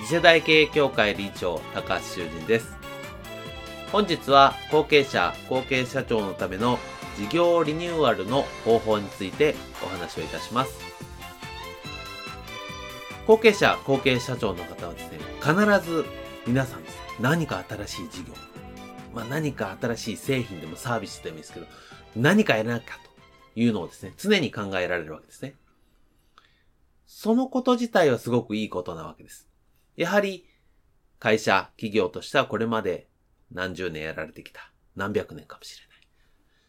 次世代経営協会理事長高橋修人です。本日は後継者後継社長のための事業リニューアルの方法についてお話をいたします。後継者後継社長の方はですね必ず皆さんですね何か新しい事業まあ何か新しい製品でもサービスでもいいですけど何かやらなきゃというのをですね常に考えられるわけですね。そのこと自体はすごくいいことなわけです。やはり、会社、企業としてはこれまで何十年やられてきた。何百年かもしれない。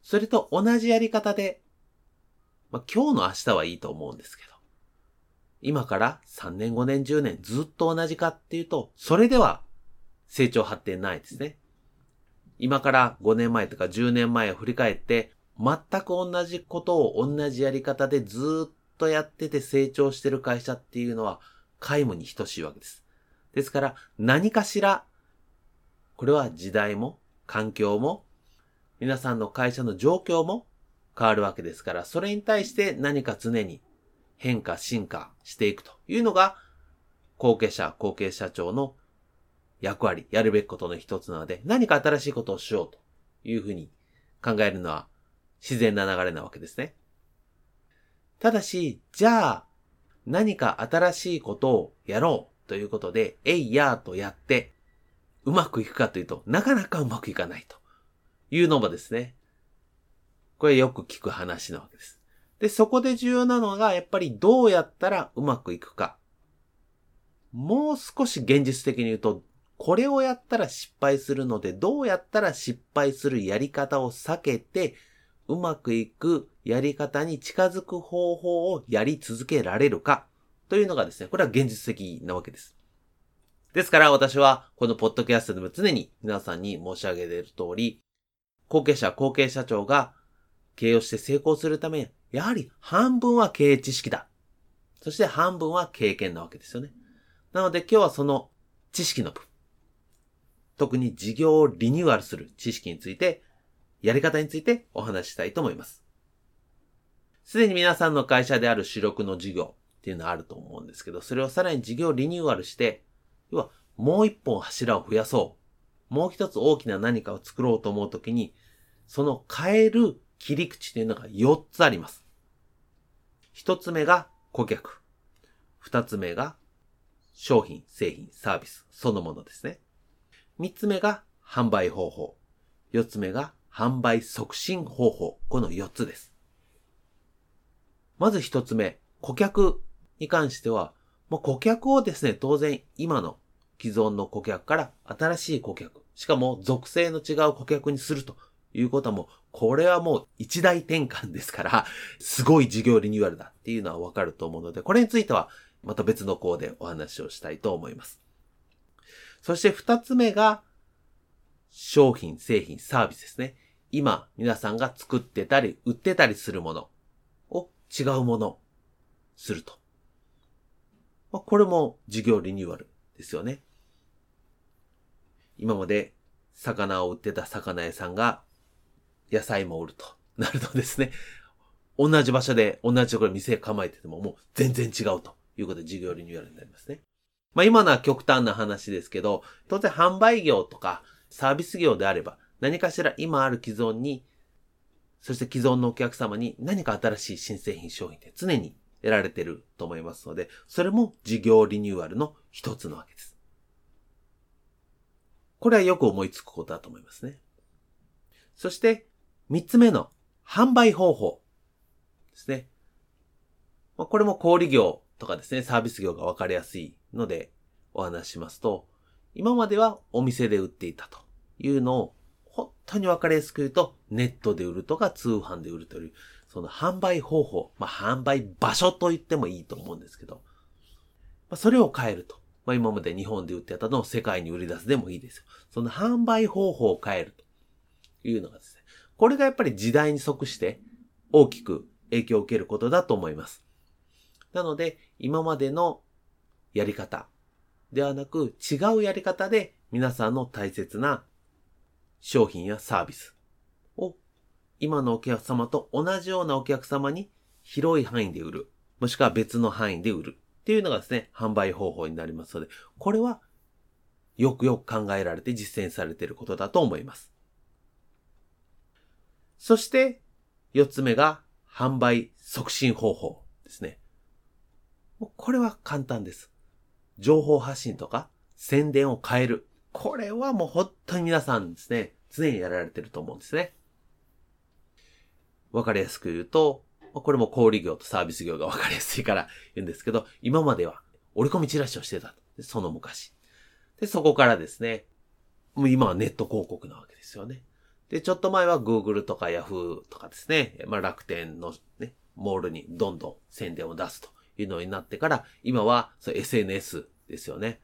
それと同じやり方で、まあ、今日の明日はいいと思うんですけど、今から3年、5年、10年ずっと同じかっていうと、それでは成長発展ないですね。今から5年前とか10年前を振り返って、全く同じことを同じやり方でずっとやってて成長してる会社っていうのは皆無に等しいわけです。ですから、何かしら、これは時代も、環境も、皆さんの会社の状況も変わるわけですから、それに対して何か常に変化、進化していくというのが、後継者、後継社長の役割、やるべきことの一つなので、何か新しいことをしようというふうに考えるのは自然な流れなわけですね。ただし、じゃあ、何か新しいことをやろうということで、えいやーとやって、うまくいくかというと、なかなかうまくいかないというのもですね、これよく聞く話なわけです。で、そこで重要なのが、やっぱりどうやったらうまくいくか。もう少し現実的に言うと、これをやったら失敗するので、どうやったら失敗するやり方を避けて、うまくいくやり方に近づく方法をやり続けられるか。というのがですね、これは現実的なわけです。ですから私はこのポッドキャストでも常に皆さんに申し上げている通り、後継者、後継社長が経営をして成功するため、やはり半分は経営知識だ。そして半分は経験なわけですよね。なので今日はその知識の部分、特に事業をリニューアルする知識について、やり方についてお話ししたいと思います。すでに皆さんの会社である主力の事業、っていうのはあると思うんですけど、それをさらに事業リニューアルして、要はもう一本柱を増やそう。もう一つ大きな何かを作ろうと思うときに、その変える切り口というのが4つあります。一つ目が顧客。二つ目が商品、製品、サービスそのものですね。三つ目が販売方法。四つ目が販売促進方法。この4つです。まず一つ目、顧客に関しては、もう顧客をですね、当然今の既存の顧客から新しい顧客、しかも属性の違う顧客にするということはもう、これはもう一大転換ですから、すごい事業リニューアルだっていうのはわかると思うので、これについてはまた別の項でお話をしたいと思います。そして二つ目が、商品、製品、サービスですね。今、皆さんが作ってたり、売ってたりするものを違うもの、すると。まあ、これも事業リニューアルですよね。今まで魚を売ってた魚屋さんが野菜も売るとなるとですね、同じ場所で同じところに店構えててももう全然違うということで事業リニューアルになりますね。まあ今のは極端な話ですけど、当然販売業とかサービス業であれば何かしら今ある既存に、そして既存のお客様に何か新しい新製品商品で常に得られてると思いますので、それも事業リニューアルの一つなわけです。これはよく思いつくことだと思いますね。そして、三つ目の販売方法ですね。これも小売業とかですね、サービス業が分かりやすいのでお話しますと、今まではお店で売っていたというのを、本当に分かりやすく言うと、ネットで売るとか通販で売るという、その販売方法、まあ販売場所と言ってもいいと思うんですけど、まあそれを変えると。まあ今まで日本で売ってたのを世界に売り出すでもいいですよ。その販売方法を変えるというのがですね、これがやっぱり時代に即して大きく影響を受けることだと思います。なので、今までのやり方ではなく違うやり方で皆さんの大切な商品やサービス今のお客様と同じようなお客様に広い範囲で売る。もしくは別の範囲で売る。っていうのがですね、販売方法になりますので、これはよくよく考えられて実践されていることだと思います。そして、四つ目が販売促進方法ですね。これは簡単です。情報発信とか宣伝を変える。これはもう本当に皆さんですね、常にやられてると思うんですね。わかりやすく言うと、これも小売業とサービス業がわかりやすいから言うんですけど、今までは折り込みチラシをしてた。その昔。で、そこからですね、もう今はネット広告なわけですよね。で、ちょっと前は Google とか Yahoo とかですね、まあ楽天のね、モールにどんどん宣伝を出すというのになってから、今は SNS ですよね。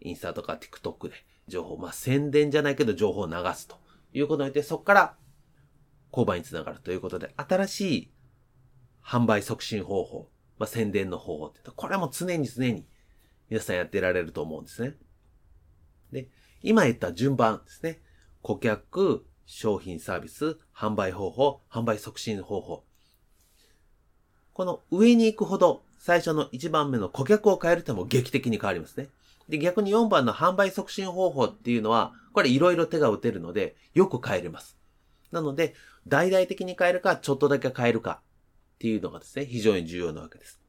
インスタとか TikTok で情報、まあ宣伝じゃないけど情報を流すということによって、そこから購買につながるということで、新しい販売促進方法、まあ宣伝の方法ってこれも常に常に皆さんやってられると思うんですね。で、今言った順番ですね。顧客、商品サービス、販売方法、販売促進方法。この上に行くほど、最初の1番目の顧客を変えるとも劇的に変わりますね。で、逆に4番の販売促進方法っていうのは、これいろいろ手が打てるので、よく変えれます。なので、大々的に変えるか、ちょっとだけ変えるかっていうのがですね、非常に重要なわけです。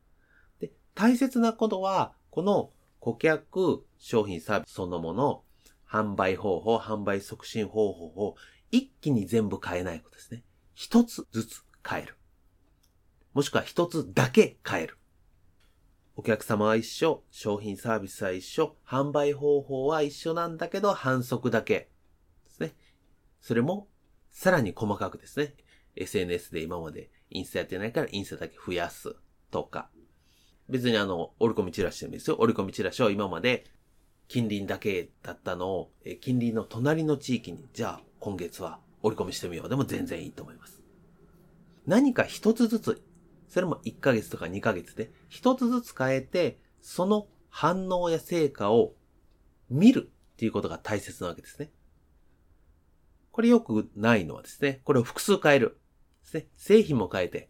で、大切なことは、この顧客、商品サービスそのもの、販売方法、販売促進方法を一気に全部変えないことですね。一つずつ変える。もしくは一つだけ変える。お客様は一緒、商品サービスは一緒、販売方法は一緒なんだけど反則だけですね。それもさらに細かくですね。SNS で今までインスタやってないからインスタだけ増やすとか。別にあの、折り込みチラシでもいいですよ。折り込みチラシを今まで近隣だけだったのを、え近隣の隣の地域に、じゃあ今月は折り込みしてみよう。でも全然いいと思います。何か一つずつ、それも1ヶ月とか2ヶ月で、一つずつ変えて、その反応や成果を見るっていうことが大切なわけですね。これよくないのはですね、これを複数変える。ですね。製品も変えて、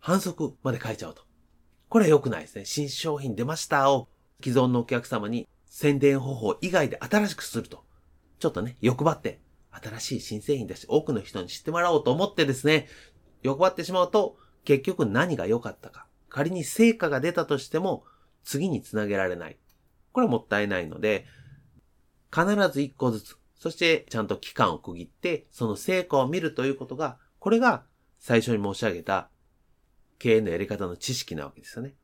反則まで変えちゃうと。これは良くないですね。新商品出ましたを既存のお客様に宣伝方法以外で新しくすると。ちょっとね、欲張って、新しい新製品だし、多くの人に知ってもらおうと思ってですね、欲張ってしまうと、結局何が良かったか。仮に成果が出たとしても、次につなげられない。これはもったいないので、必ず一個ずつ、そしてちゃんと期間を区切って、その成果を見るということが、これが最初に申し上げた経営のやり方の知識なわけですよね。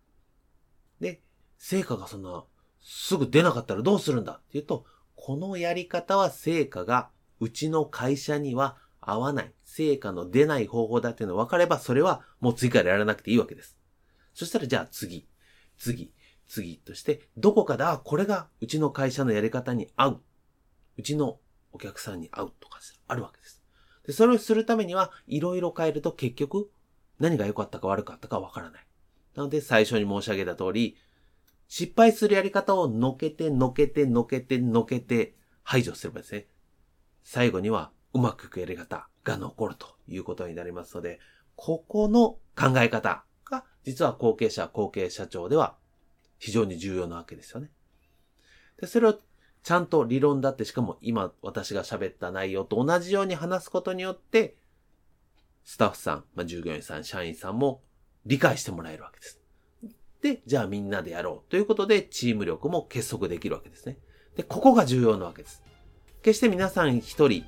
で、成果がそんな、すぐ出なかったらどうするんだっていうと、このやり方は成果がうちの会社には合わない、成果の出ない方法だっていうのが分かれば、それはもう次からやらなくていいわけです。そしたらじゃあ次、次、次として、どこかで、あ、これがうちの会社のやり方に合う。うちのお客さんに合うとかあるわけです。で、それをするためには、いろいろ変えると結局、何が良かったか悪かったかわからない。なので、最初に申し上げた通り、失敗するやり方をのけて、のけて、のけて、のけて、排除すればですね、最後にはうまくいくやり方が残るということになりますので、ここの考え方が、実は後継者、後継社長では非常に重要なわけですよね。で、それをちゃんと理論だって、しかも今私が喋った内容と同じように話すことによって、スタッフさん、まあ、従業員さん、社員さんも理解してもらえるわけです。で、じゃあみんなでやろうということで、チーム力も結束できるわけですね。で、ここが重要なわけです。決して皆さん一人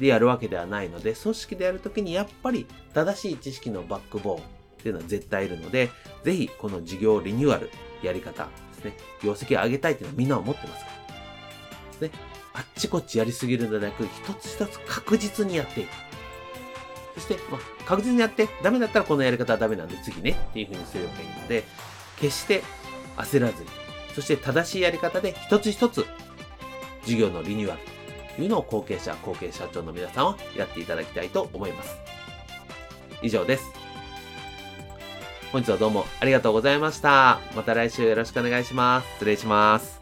でやるわけではないので、組織でやるときにやっぱり正しい知識のバックボーンっていうのは絶対いるので、ぜひこの事業リニューアルやり方ですね、業績を上げたいっていうのはみんな思ってますから。ね。あっちこっちやりすぎるのではなく、一つ一つ確実にやっていく。そして、まあ、確実にやって、ダメだったらこのやり方はダメなんで次ねっていう風にすればいいので、決して焦らずに、そして正しいやり方で一つ一つ事業のリニューアルというのを後継者、後継社長の皆さんはやっていただきたいと思います。以上です。本日はどうもありがとうございました。また来週よろしくお願いします。失礼します。